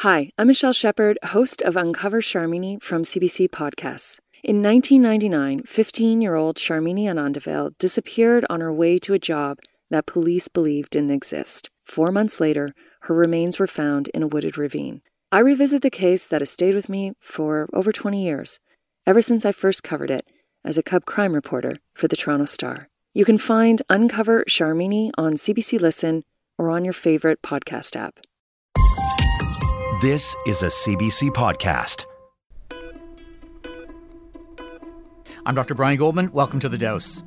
Hi, I'm Michelle Shepard, host of Uncover Sharmini from CBC Podcasts. In 1999, 15 year old Sharmini Anandavel disappeared on her way to a job that police believed didn't exist. Four months later, her remains were found in a wooded ravine. I revisit the case that has stayed with me for over 20 years, ever since I first covered it as a cub crime reporter for the Toronto Star. You can find Uncover Sharmini on CBC Listen or on your favorite podcast app. This is a CBC podcast. I'm Dr. Brian Goldman. Welcome to The Dose.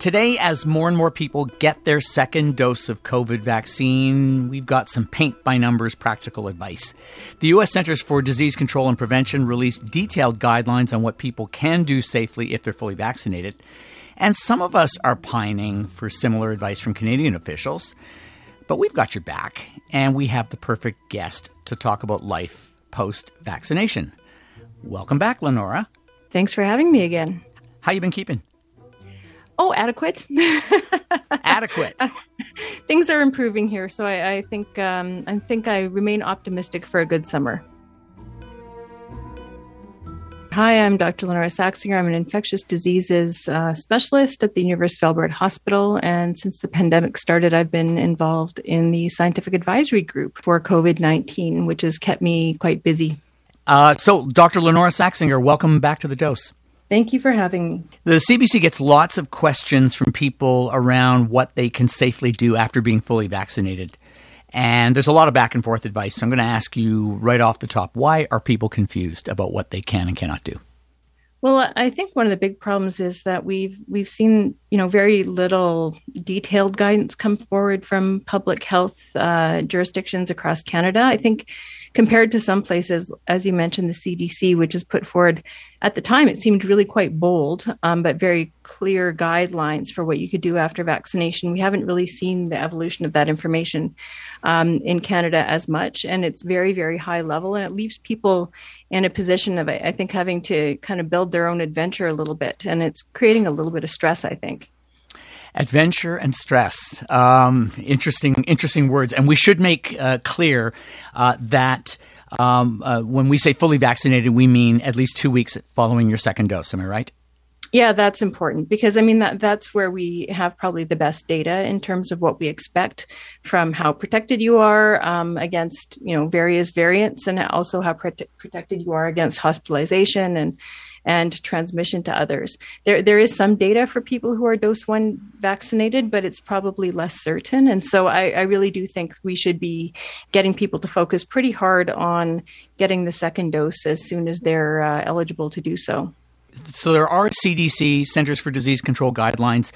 Today, as more and more people get their second dose of COVID vaccine, we've got some paint by numbers practical advice. The U.S. Centers for Disease Control and Prevention released detailed guidelines on what people can do safely if they're fully vaccinated. And some of us are pining for similar advice from Canadian officials. But we've got your back, and we have the perfect guest to talk about life post vaccination. Welcome back, Lynora. Thanks for having me again. How you been keeping? Oh, adequate. adequate. Things are improving here, so I, I think um, I think I remain optimistic for a good summer. Hi, I'm Dr. Lynora Saxinger. I'm an infectious diseases uh, specialist at the University of Alberta Hospital. And since the pandemic started, I've been involved in the scientific advisory group for COVID 19, which has kept me quite busy. Uh, so, Dr. Lynora Saxinger, welcome back to the dose. Thank you for having me. The CBC gets lots of questions from people around what they can safely do after being fully vaccinated. And there's a lot of back and forth advice. So I'm going to ask you right off the top why are people confused about what they can and cannot do? Well, I think one of the big problems is that we've we've seen you know very little detailed guidance come forward from public health uh, jurisdictions across Canada. I think compared to some places, as you mentioned, the CDC, which has put forward at the time, it seemed really quite bold, um, but very clear guidelines for what you could do after vaccination. We haven't really seen the evolution of that information um, in Canada as much, and it's very, very high level, and it leaves people in a position of, I think, having to kind of build their own adventure a little bit, and it's creating a little bit of stress, I think. Adventure and stress. Um, interesting, interesting words. And we should make uh, clear uh, that um, uh, when we say fully vaccinated, we mean at least two weeks following your second dose. Am I right? Yeah, that's important because I mean that that's where we have probably the best data in terms of what we expect from how protected you are um, against you know various variants, and also how protected you are against hospitalization and and transmission to others. There, there is some data for people who are dose one vaccinated, but it's probably less certain. And so I, I really do think we should be getting people to focus pretty hard on getting the second dose as soon as they're uh, eligible to do so so there are CDC Centers for Disease Control guidelines.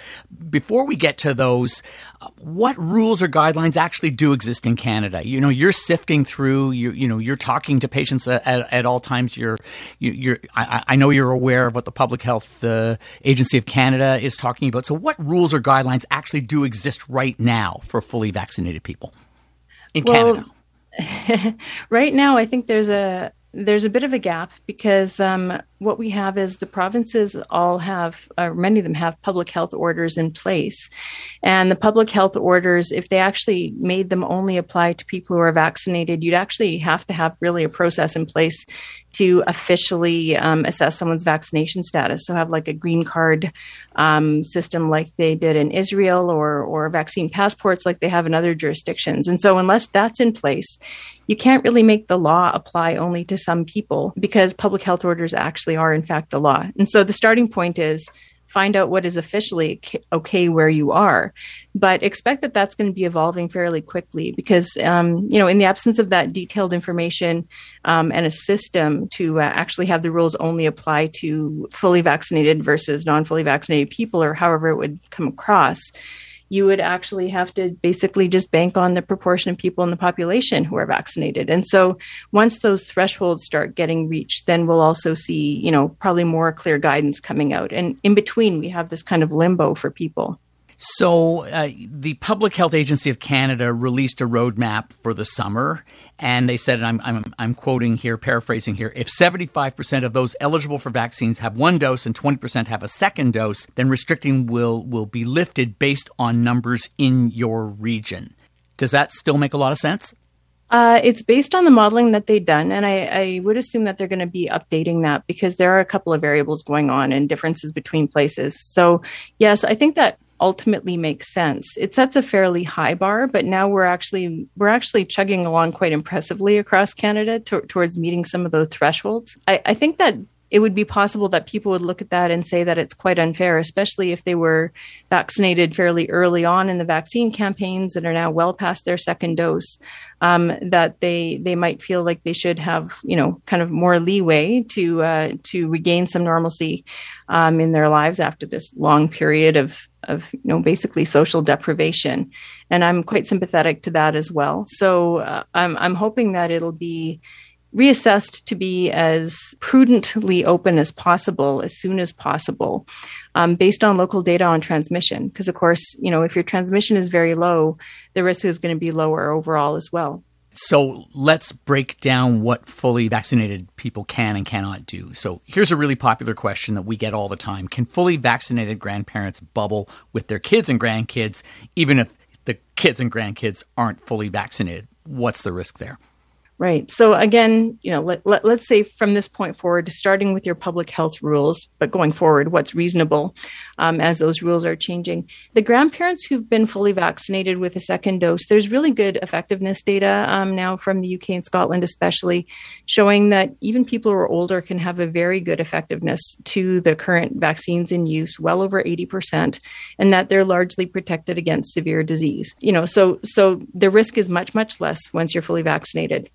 Before we get to those, what rules or guidelines actually do exist in Canada? You know, you're sifting through. You you know, you're talking to patients at, at, all times. You're you, you're. I, I, know you're aware of what the Public Health uh, Agency of Canada is talking about. So, what rules or guidelines actually do exist right now for fully vaccinated people in well, Canada? right now, I think there's a there's a bit of a gap because um, what we have is the provinces all have, uh, many of them have public health orders in place. And the public health orders, if they actually made them only apply to people who are vaccinated, you'd actually have to have really a process in place to officially um, assess someone's vaccination status. So have like a green card um, system like they did in Israel or, or vaccine passports like they have in other jurisdictions. And so unless that's in place, you can't really make the law apply only to some people because public health orders actually are in fact the law. And so the starting point is find out what is officially okay where you are but expect that that's going to be evolving fairly quickly because um, you know in the absence of that detailed information um, and a system to uh, actually have the rules only apply to fully vaccinated versus non-fully vaccinated people or however it would come across you would actually have to basically just bank on the proportion of people in the population who are vaccinated. And so once those thresholds start getting reached, then we'll also see, you know, probably more clear guidance coming out. And in between, we have this kind of limbo for people. So, uh, the Public Health Agency of Canada released a roadmap for the summer, and they said, and I'm, I'm, I'm quoting here, paraphrasing here, if 75% of those eligible for vaccines have one dose and 20% have a second dose, then restricting will, will be lifted based on numbers in your region. Does that still make a lot of sense? Uh, it's based on the modeling that they've done, and I, I would assume that they're going to be updating that because there are a couple of variables going on and differences between places. So, yes, I think that ultimately makes sense. It sets a fairly high bar, but now we're actually we're actually chugging along quite impressively across Canada to, towards meeting some of those thresholds. I, I think that it would be possible that people would look at that and say that it's quite unfair, especially if they were vaccinated fairly early on in the vaccine campaigns and are now well past their second dose. Um, that they they might feel like they should have you know kind of more leeway to uh, to regain some normalcy um, in their lives after this long period of of you know basically social deprivation, and I'm quite sympathetic to that as well. So uh, I'm I'm hoping that it'll be reassessed to be as prudently open as possible as soon as possible um, based on local data on transmission. Because of course you know if your transmission is very low the risk is going to be lower overall as well so let's break down what fully vaccinated people can and cannot do. So here's a really popular question that we get all the time Can fully vaccinated grandparents bubble with their kids and grandkids, even if the kids and grandkids aren't fully vaccinated? What's the risk there? Right. So again, you know, let, let, us say from this point forward, starting with your public health rules, but going forward, what's reasonable um, as those rules are changing. The grandparents who've been fully vaccinated with a second dose, there's really good effectiveness data um, now from the UK and Scotland, especially showing that even people who are older can have a very good effectiveness to the current vaccines in use, well over 80%, and that they're largely protected against severe disease. You know, so so the risk is much, much less once you're fully vaccinated.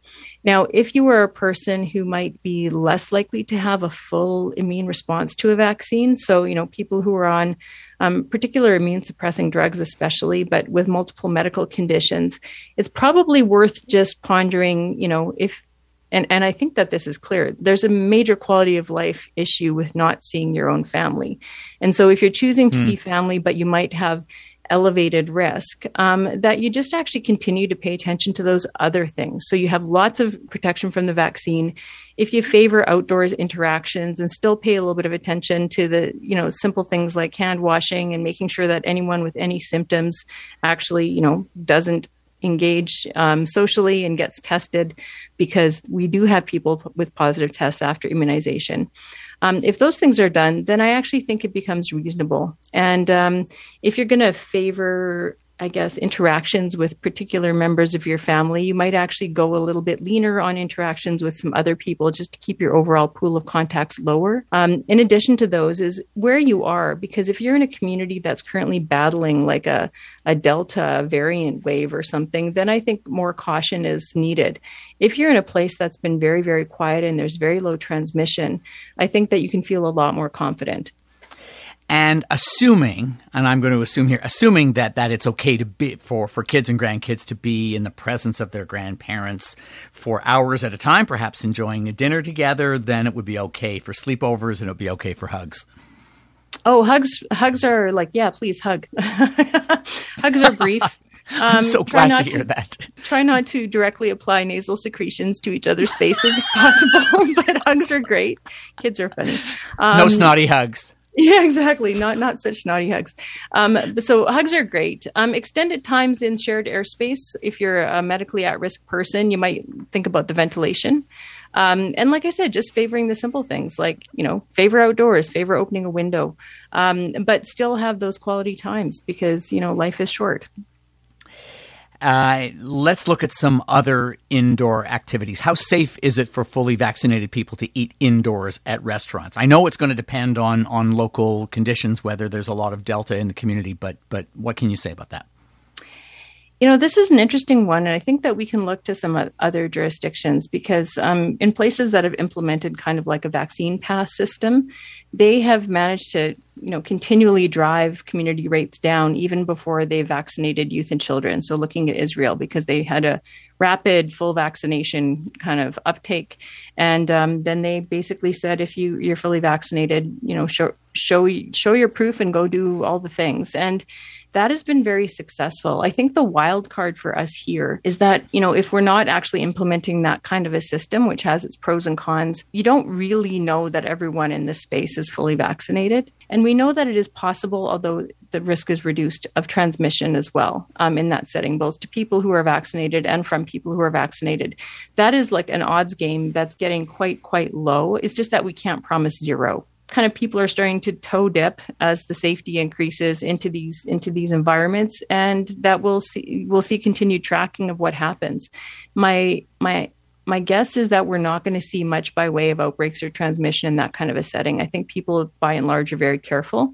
Now, if you are a person who might be less likely to have a full immune response to a vaccine, so, you know, people who are on um, particular immune suppressing drugs, especially, but with multiple medical conditions, it's probably worth just pondering, you know, if and, and I think that this is clear. There's a major quality of life issue with not seeing your own family. And so if you're choosing to mm. see family, but you might have elevated risk, um, that you just actually continue to pay attention to those other things. So you have lots of protection from the vaccine. If you favor outdoors interactions and still pay a little bit of attention to the, you know, simple things like hand washing and making sure that anyone with any symptoms actually, you know, doesn't engage um, socially and gets tested because we do have people with positive tests after immunization. Um, if those things are done, then I actually think it becomes reasonable. And um, if you're going to favor I guess, interactions with particular members of your family, you might actually go a little bit leaner on interactions with some other people just to keep your overall pool of contacts lower. Um, in addition to those, is where you are, because if you're in a community that's currently battling like a, a Delta variant wave or something, then I think more caution is needed. If you're in a place that's been very, very quiet and there's very low transmission, I think that you can feel a lot more confident. And assuming, and I'm going to assume here, assuming that, that it's okay to be for, for kids and grandkids to be in the presence of their grandparents for hours at a time, perhaps enjoying a dinner together, then it would be okay for sleepovers and it would be okay for hugs. Oh, hugs! Hugs are like, yeah, please hug. hugs are brief. Um, I'm so glad to hear to, that. Try not to directly apply nasal secretions to each other's faces if possible, but hugs are great. Kids are funny. Um, no snotty hugs. Yeah, exactly. Not not such naughty hugs. Um, so hugs are great. Um, extended times in shared airspace. If you're a medically at risk person, you might think about the ventilation. Um, and like I said, just favoring the simple things like you know favor outdoors, favor opening a window, um, but still have those quality times because you know life is short. Uh, let's look at some other indoor activities. How safe is it for fully vaccinated people to eat indoors at restaurants? I know it's going to depend on on local conditions, whether there's a lot of delta in the community, but but what can you say about that? You know, this is an interesting one, and I think that we can look to some other jurisdictions because um, in places that have implemented kind of like a vaccine pass system, they have managed to, you know, continually drive community rates down even before they vaccinated youth and children. So, looking at Israel, because they had a rapid full vaccination kind of uptake, and um, then they basically said, if you you're fully vaccinated, you know, show show show your proof and go do all the things and that has been very successful. I think the wild card for us here is that, you know, if we're not actually implementing that kind of a system, which has its pros and cons, you don't really know that everyone in this space is fully vaccinated. And we know that it is possible, although the risk is reduced, of transmission as well um, in that setting, both to people who are vaccinated and from people who are vaccinated. That is like an odds game that's getting quite, quite low. It's just that we can't promise zero kind of people are starting to toe dip as the safety increases into these into these environments and that we'll see we'll see continued tracking of what happens. My my my guess is that we're not going to see much by way of outbreaks or transmission in that kind of a setting. I think people by and large are very careful.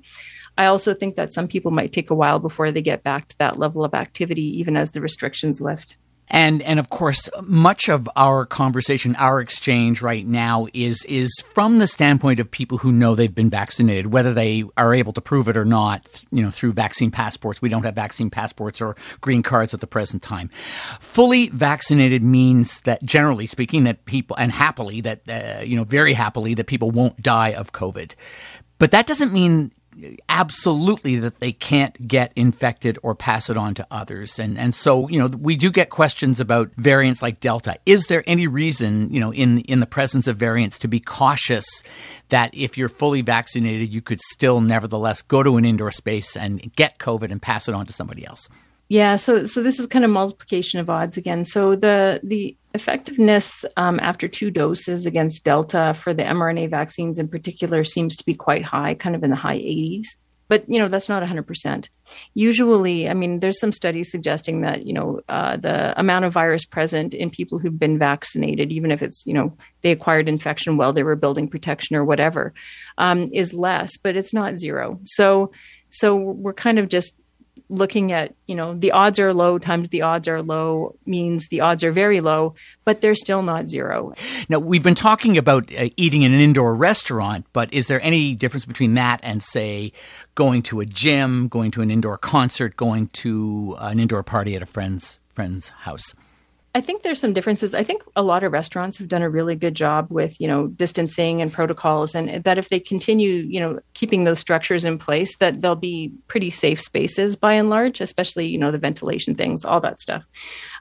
I also think that some people might take a while before they get back to that level of activity even as the restrictions lift and and of course, much of our conversation, our exchange right now is is from the standpoint of people who know they've been vaccinated, whether they are able to prove it or not. You know, through vaccine passports. We don't have vaccine passports or green cards at the present time. Fully vaccinated means that, generally speaking, that people and happily that uh, you know very happily that people won't die of COVID. But that doesn't mean absolutely that they can't get infected or pass it on to others. And and so, you know, we do get questions about variants like Delta. Is there any reason, you know, in in the presence of variants to be cautious that if you're fully vaccinated, you could still nevertheless go to an indoor space and get COVID and pass it on to somebody else? Yeah, so so this is kind of multiplication of odds again. So the the effectiveness um, after two doses against Delta for the mRNA vaccines in particular seems to be quite high, kind of in the high 80s. But you know that's not 100%. Usually, I mean, there's some studies suggesting that you know uh, the amount of virus present in people who've been vaccinated, even if it's you know they acquired infection while they were building protection or whatever, um, is less, but it's not zero. So so we're kind of just looking at you know the odds are low times the odds are low means the odds are very low but they're still not zero. Now we've been talking about uh, eating in an indoor restaurant but is there any difference between that and say going to a gym going to an indoor concert going to an indoor party at a friend's friend's house I think there's some differences. I think a lot of restaurants have done a really good job with, you know, distancing and protocols and that if they continue, you know, keeping those structures in place that they'll be pretty safe spaces by and large, especially, you know, the ventilation things, all that stuff.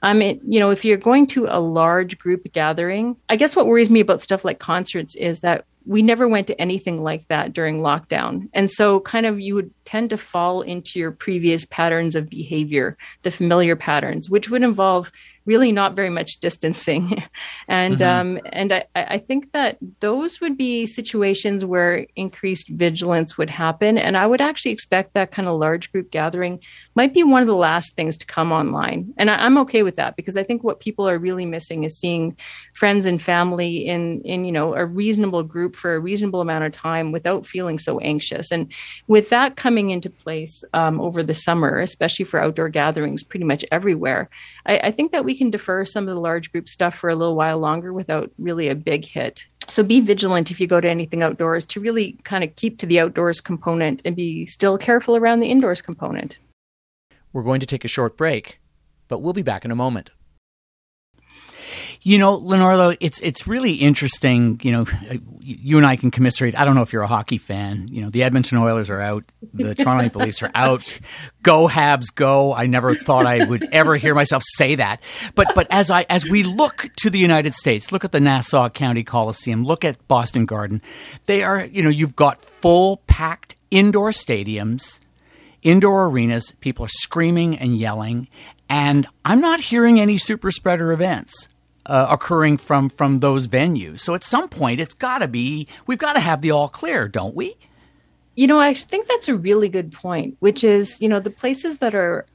Um it, you know, if you're going to a large group gathering, I guess what worries me about stuff like concerts is that we never went to anything like that during lockdown. And so, kind of, you would tend to fall into your previous patterns of behavior, the familiar patterns, which would involve really not very much distancing. and mm-hmm. um, and I, I think that those would be situations where increased vigilance would happen. And I would actually expect that kind of large group gathering might be one of the last things to come online. And I, am okay with that because I think what people are really missing is seeing friends and family in in you know a reasonable group for a reasonable amount of time without feeling so anxious. And with that coming into place um, over the summer, especially for outdoor gatherings, pretty much everywhere, I, I think that we can defer some of the large group stuff for a little while longer without really a big hit. So be vigilant if you go to anything outdoors to really kind of keep to the outdoors component and be still careful around the indoors component. We're going to take a short break, but we'll be back in a moment. You know, Lenore, though, it's it's really interesting. You know, you and I can commiserate. I don't know if you're a hockey fan. You know, the Edmonton Oilers are out. The Toronto Maple Leafs are out. Go Habs, go! I never thought I would ever hear myself say that. But but as I as we look to the United States, look at the Nassau County Coliseum, look at Boston Garden. They are you know you've got full packed indoor stadiums indoor arenas, people are screaming and yelling, and I'm not hearing any super spreader events. Uh, occurring from from those venues. So at some point, it's got to be we've got to have the all clear, don't we? You know, I think that's a really good point. Which is, you know, the places that are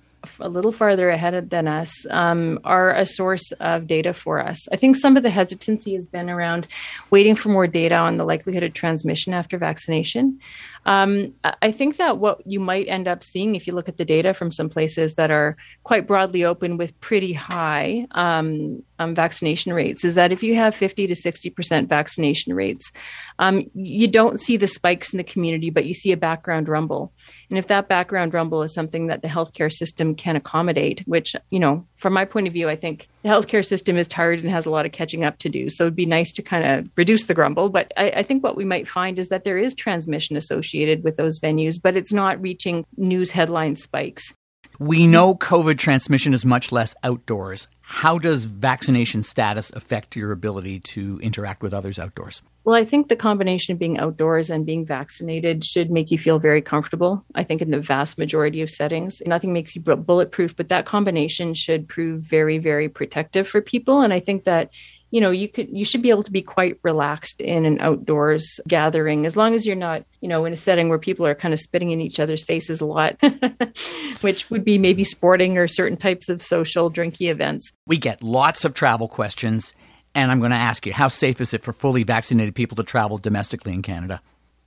a little farther ahead than us um, are a source of data for us. I think some of the hesitancy has been around waiting for more data on the likelihood of transmission after vaccination. Um, I think that what you might end up seeing if you look at the data from some places that are quite broadly open with pretty high um, um, vaccination rates is that if you have 50 to 60% vaccination rates, um, you don't see the spikes in the community, but you see a background rumble. And if that background rumble is something that the healthcare system can accommodate, which, you know, from my point of view, I think the healthcare system is tired and has a lot of catching up to do. So it'd be nice to kind of reduce the grumble. But I, I think what we might find is that there is transmission associated with those venues, but it's not reaching news headline spikes. We know COVID transmission is much less outdoors. How does vaccination status affect your ability to interact with others outdoors? Well, I think the combination of being outdoors and being vaccinated should make you feel very comfortable. I think in the vast majority of settings, nothing makes you bulletproof, but that combination should prove very, very protective for people. And I think that you know you could you should be able to be quite relaxed in an outdoors gathering as long as you're not you know in a setting where people are kind of spitting in each other's faces a lot which would be maybe sporting or certain types of social drinky events we get lots of travel questions and i'm going to ask you how safe is it for fully vaccinated people to travel domestically in canada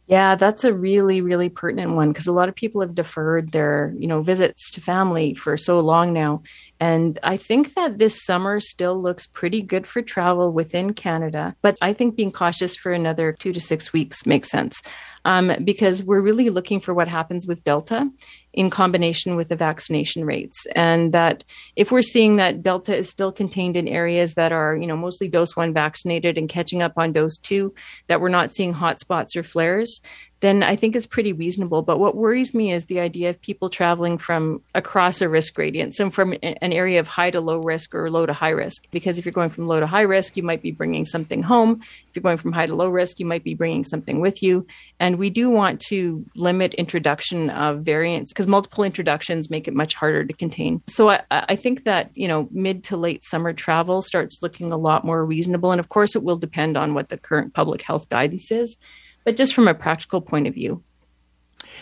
yeah, that's a really, really pertinent one because a lot of people have deferred their, you know, visits to family for so long now. And I think that this summer still looks pretty good for travel within Canada. But I think being cautious for another two to six weeks makes sense um, because we're really looking for what happens with Delta in combination with the vaccination rates. And that if we're seeing that Delta is still contained in areas that are, you know, mostly dose one vaccinated and catching up on dose two, that we're not seeing hotspots or flares, then I think it's pretty reasonable. But what worries me is the idea of people traveling from across a risk gradient, so from an area of high to low risk or low to high risk. Because if you're going from low to high risk, you might be bringing something home. If you're going from high to low risk, you might be bringing something with you. And we do want to limit introduction of variants because multiple introductions make it much harder to contain. So I, I think that, you know, mid to late summer travel starts looking a lot more reasonable. And of course, it will depend on what the current public health guidance is but just from a practical point of view.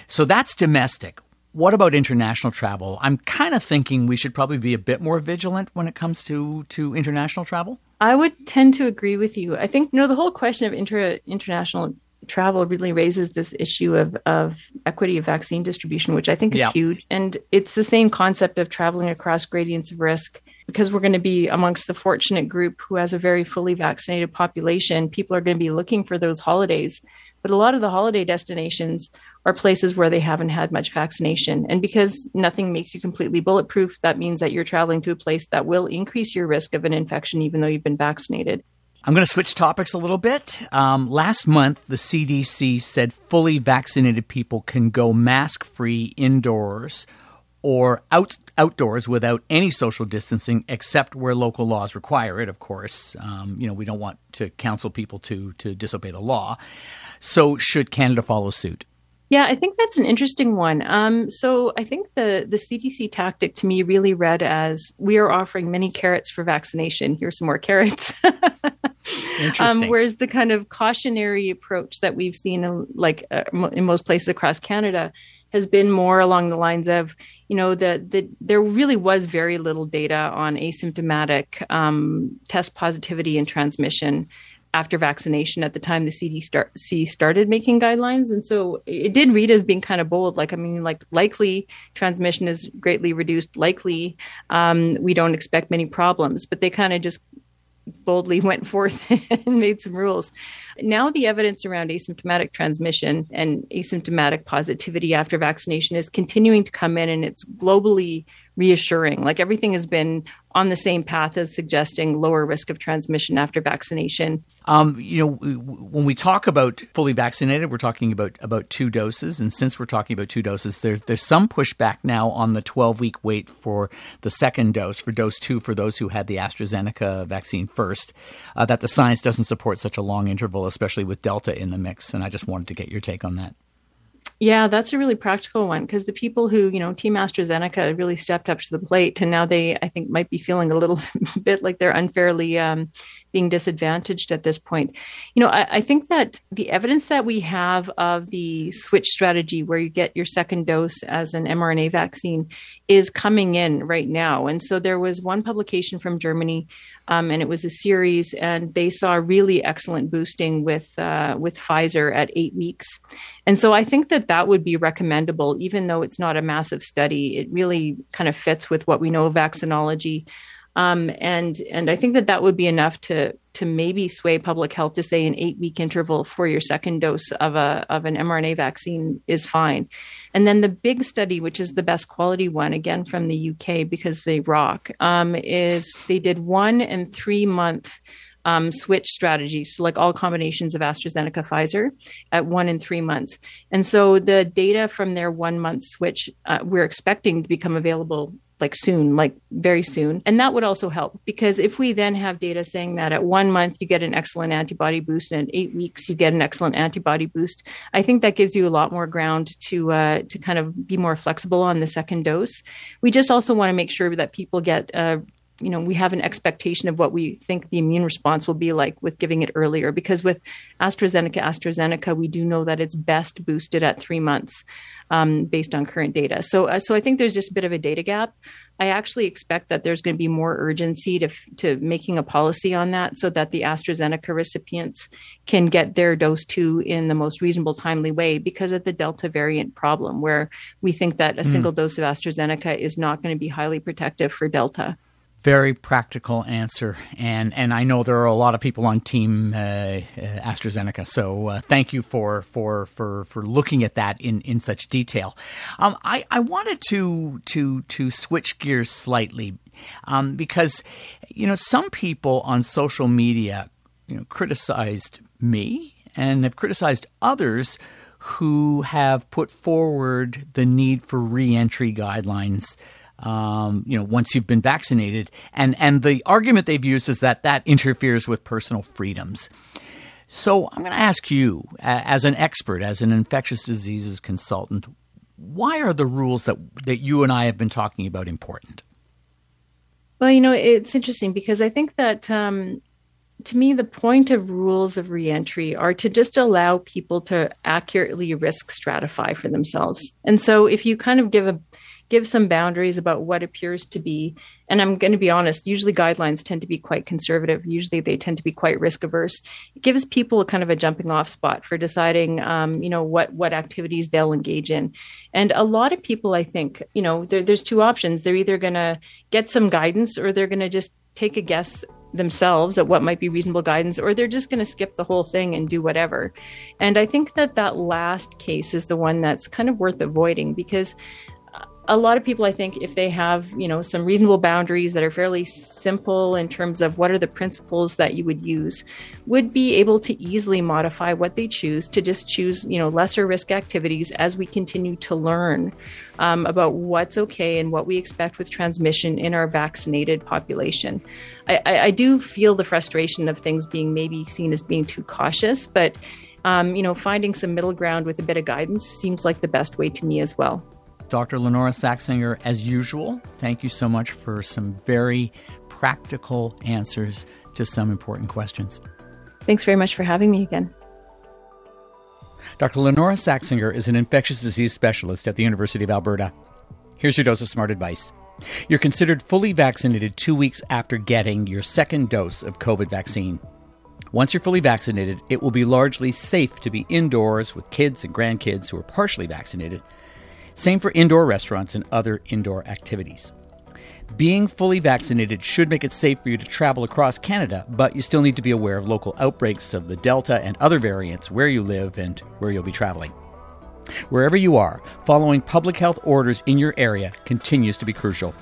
So that's domestic. What about international travel? I'm kind of thinking we should probably be a bit more vigilant when it comes to, to international travel. I would tend to agree with you. I think you know the whole question of inter- international travel really raises this issue of, of equity of vaccine distribution, which I think is yeah. huge. And it's the same concept of traveling across gradients of risk because we're going to be amongst the fortunate group who has a very fully vaccinated population. People are going to be looking for those holidays but a lot of the holiday destinations are places where they haven't had much vaccination. And because nothing makes you completely bulletproof, that means that you're traveling to a place that will increase your risk of an infection even though you've been vaccinated. I'm going to switch topics a little bit. Um, last month, the CDC said fully vaccinated people can go mask free indoors or out, outdoors without any social distancing, except where local laws require it. Of course, um, you know we don't want to counsel people to to disobey the law. So, should Canada follow suit? Yeah, I think that's an interesting one. Um, so I think the the CDC tactic to me really read as we are offering many carrots for vaccination. Here's some more carrots. Interesting. Um, whereas the kind of cautionary approach that we've seen, in, like uh, in most places across Canada, has been more along the lines of, you know, that the, there really was very little data on asymptomatic um, test positivity and transmission after vaccination at the time the CDC started making guidelines. And so it did read as being kind of bold. Like, I mean, like likely transmission is greatly reduced. Likely um, we don't expect many problems, but they kind of just boldly went forth and made some rules. Now, the evidence around asymptomatic transmission and asymptomatic positivity after vaccination is continuing to come in, and it's globally reassuring. Like everything has been on the same path as suggesting lower risk of transmission after vaccination. Um, you know, when we talk about fully vaccinated, we're talking about about two doses, and since we're talking about two doses, there's there's some pushback now on the 12 week wait for the second dose for dose two for those who had the AstraZeneca vaccine first. Uh, that the science doesn't support such a long interval, especially with Delta in the mix, and I just wanted to get your take on that. Yeah, that's a really practical one because the people who, you know, Team AstraZeneca really stepped up to the plate, and now they, I think, might be feeling a little bit like they're unfairly um, being disadvantaged at this point. You know, I, I, think that the evidence that we have of the switch strategy, where you get your second dose as an mRNA vaccine, is coming in right now. And so there was one publication from Germany um, and it was a series, and they saw really excellent boosting with uh, with Pfizer at eight weeks. And so I think that that would be recommendable, even though it's not a massive study. It really kind of fits with what we know of vaccinology. Um, and and I think that that would be enough to to maybe sway public health to say an eight week interval for your second dose of a of an mRNA vaccine is fine. And then the big study, which is the best quality one, again from the UK because they rock, um, is they did one and three month um, switch strategies, So, like all combinations of AstraZeneca Pfizer at one and three months. And so, the data from their one month switch, uh, we're expecting to become available like soon, like very soon. And that would also help because if we then have data saying that at one month you get an excellent antibody boost and at eight weeks you get an excellent antibody boost, I think that gives you a lot more ground to uh, to kind of be more flexible on the second dose. We just also want to make sure that people get uh, you know we have an expectation of what we think the immune response will be like with giving it earlier. Because with astrazeneca astrazeneca we do know that it's best boosted at three months um, based on current data. So uh, so i think there's just a bit of a data gap. I actually expect that there's going to be more urgency to to making a policy on that so that the astrazeneca recipients can get their dose two in the most reasonable timely way because of the delta variant problem where we think that a mm. single dose of astrazeneca is not going to be highly protective for delta very practical answer, and and I know there are a lot of people on Team uh, uh, AstraZeneca. So uh, thank you for for for for looking at that in in such detail. Um, I I wanted to to to switch gears slightly um, because you know some people on social media you know criticized me and have criticized others who have put forward the need for reentry guidelines um, you know, once you've been vaccinated. And, and the argument they've used is that that interferes with personal freedoms. So I'm going to ask you, as an expert, as an infectious diseases consultant, why are the rules that, that you and I have been talking about important? Well, you know, it's interesting because I think that um, to me, the point of rules of reentry are to just allow people to accurately risk stratify for themselves. And so if you kind of give a give some boundaries about what appears to be. And I'm going to be honest, usually guidelines tend to be quite conservative. Usually they tend to be quite risk averse. It gives people kind of a jumping off spot for deciding, um, you know, what, what activities they'll engage in. And a lot of people, I think, you know, there, there's two options. They're either going to get some guidance or they're going to just take a guess themselves at what might be reasonable guidance or they're just going to skip the whole thing and do whatever and i think that that last case is the one that's kind of worth avoiding because a lot of people i think if they have you know some reasonable boundaries that are fairly simple in terms of what are the principles that you would use would be able to easily modify what they choose to just choose you know lesser risk activities as we continue to learn um, about what's okay and what we expect with transmission in our vaccinated population. I, I, I do feel the frustration of things being maybe seen as being too cautious but um, you know finding some middle ground with a bit of guidance seems like the best way to me as well Dr. Lynora Saxinger, as usual, thank you so much for some very practical answers to some important questions. Thanks very much for having me again. Dr. Lynora Saxinger is an infectious disease specialist at the University of Alberta. Here's your dose of smart advice. You're considered fully vaccinated two weeks after getting your second dose of COVID vaccine. Once you're fully vaccinated, it will be largely safe to be indoors with kids and grandkids who are partially vaccinated same for indoor restaurants and other indoor activities. Being fully vaccinated should make it safe for you to travel across Canada, but you still need to be aware of local outbreaks of the Delta and other variants where you live and where you'll be traveling. Wherever you are, following public health orders in your area continues to be crucial.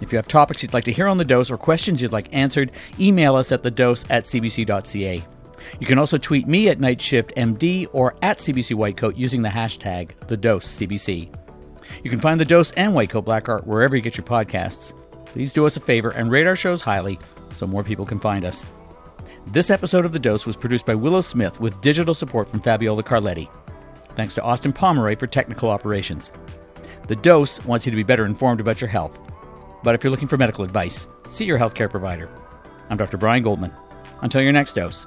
If you have topics you'd like to hear on the dose or questions you'd like answered, email us at thedose at cbc.ca. You can also tweet me at NightShiftMD or at CBC Whitecoat using the hashtag TheDoseCBC. You can find The Dose and Whitecoat Black Art wherever you get your podcasts. Please do us a favor and rate our shows highly so more people can find us. This episode of The Dose was produced by Willow Smith with digital support from Fabiola Carletti. Thanks to Austin Pomeroy for technical operations. The Dose wants you to be better informed about your health. But if you're looking for medical advice, see your healthcare provider. I'm Dr. Brian Goldman. Until your next dose.